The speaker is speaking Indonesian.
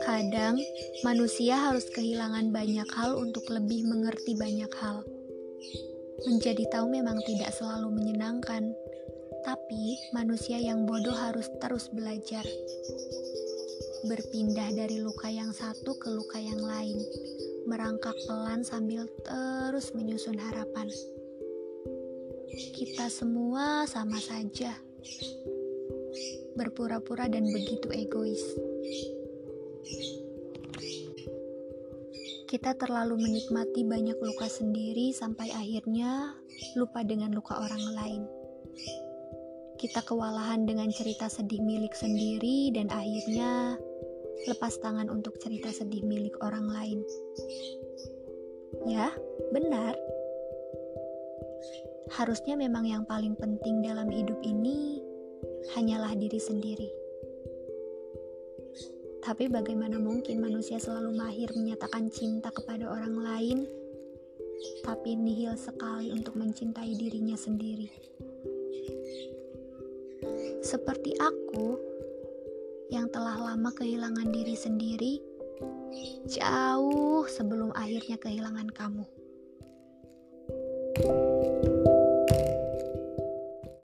Kadang manusia harus kehilangan banyak hal untuk lebih mengerti banyak hal. Menjadi tahu memang tidak selalu menyenangkan, tapi manusia yang bodoh harus terus belajar. Berpindah dari luka yang satu ke luka yang lain, merangkak pelan sambil terus menyusun harapan. Kita semua sama saja, berpura-pura dan begitu egois. Kita terlalu menikmati banyak luka sendiri sampai akhirnya lupa dengan luka orang lain. Kita kewalahan dengan cerita sedih milik sendiri dan akhirnya lepas tangan untuk cerita sedih milik orang lain. Ya, benar. Harusnya memang yang paling penting dalam hidup ini hanyalah diri sendiri. Tapi bagaimana mungkin manusia selalu mahir menyatakan cinta kepada orang lain, tapi nihil sekali untuk mencintai dirinya sendiri. Seperti aku yang telah lama kehilangan diri sendiri, jauh sebelum akhirnya kehilangan kamu. thank you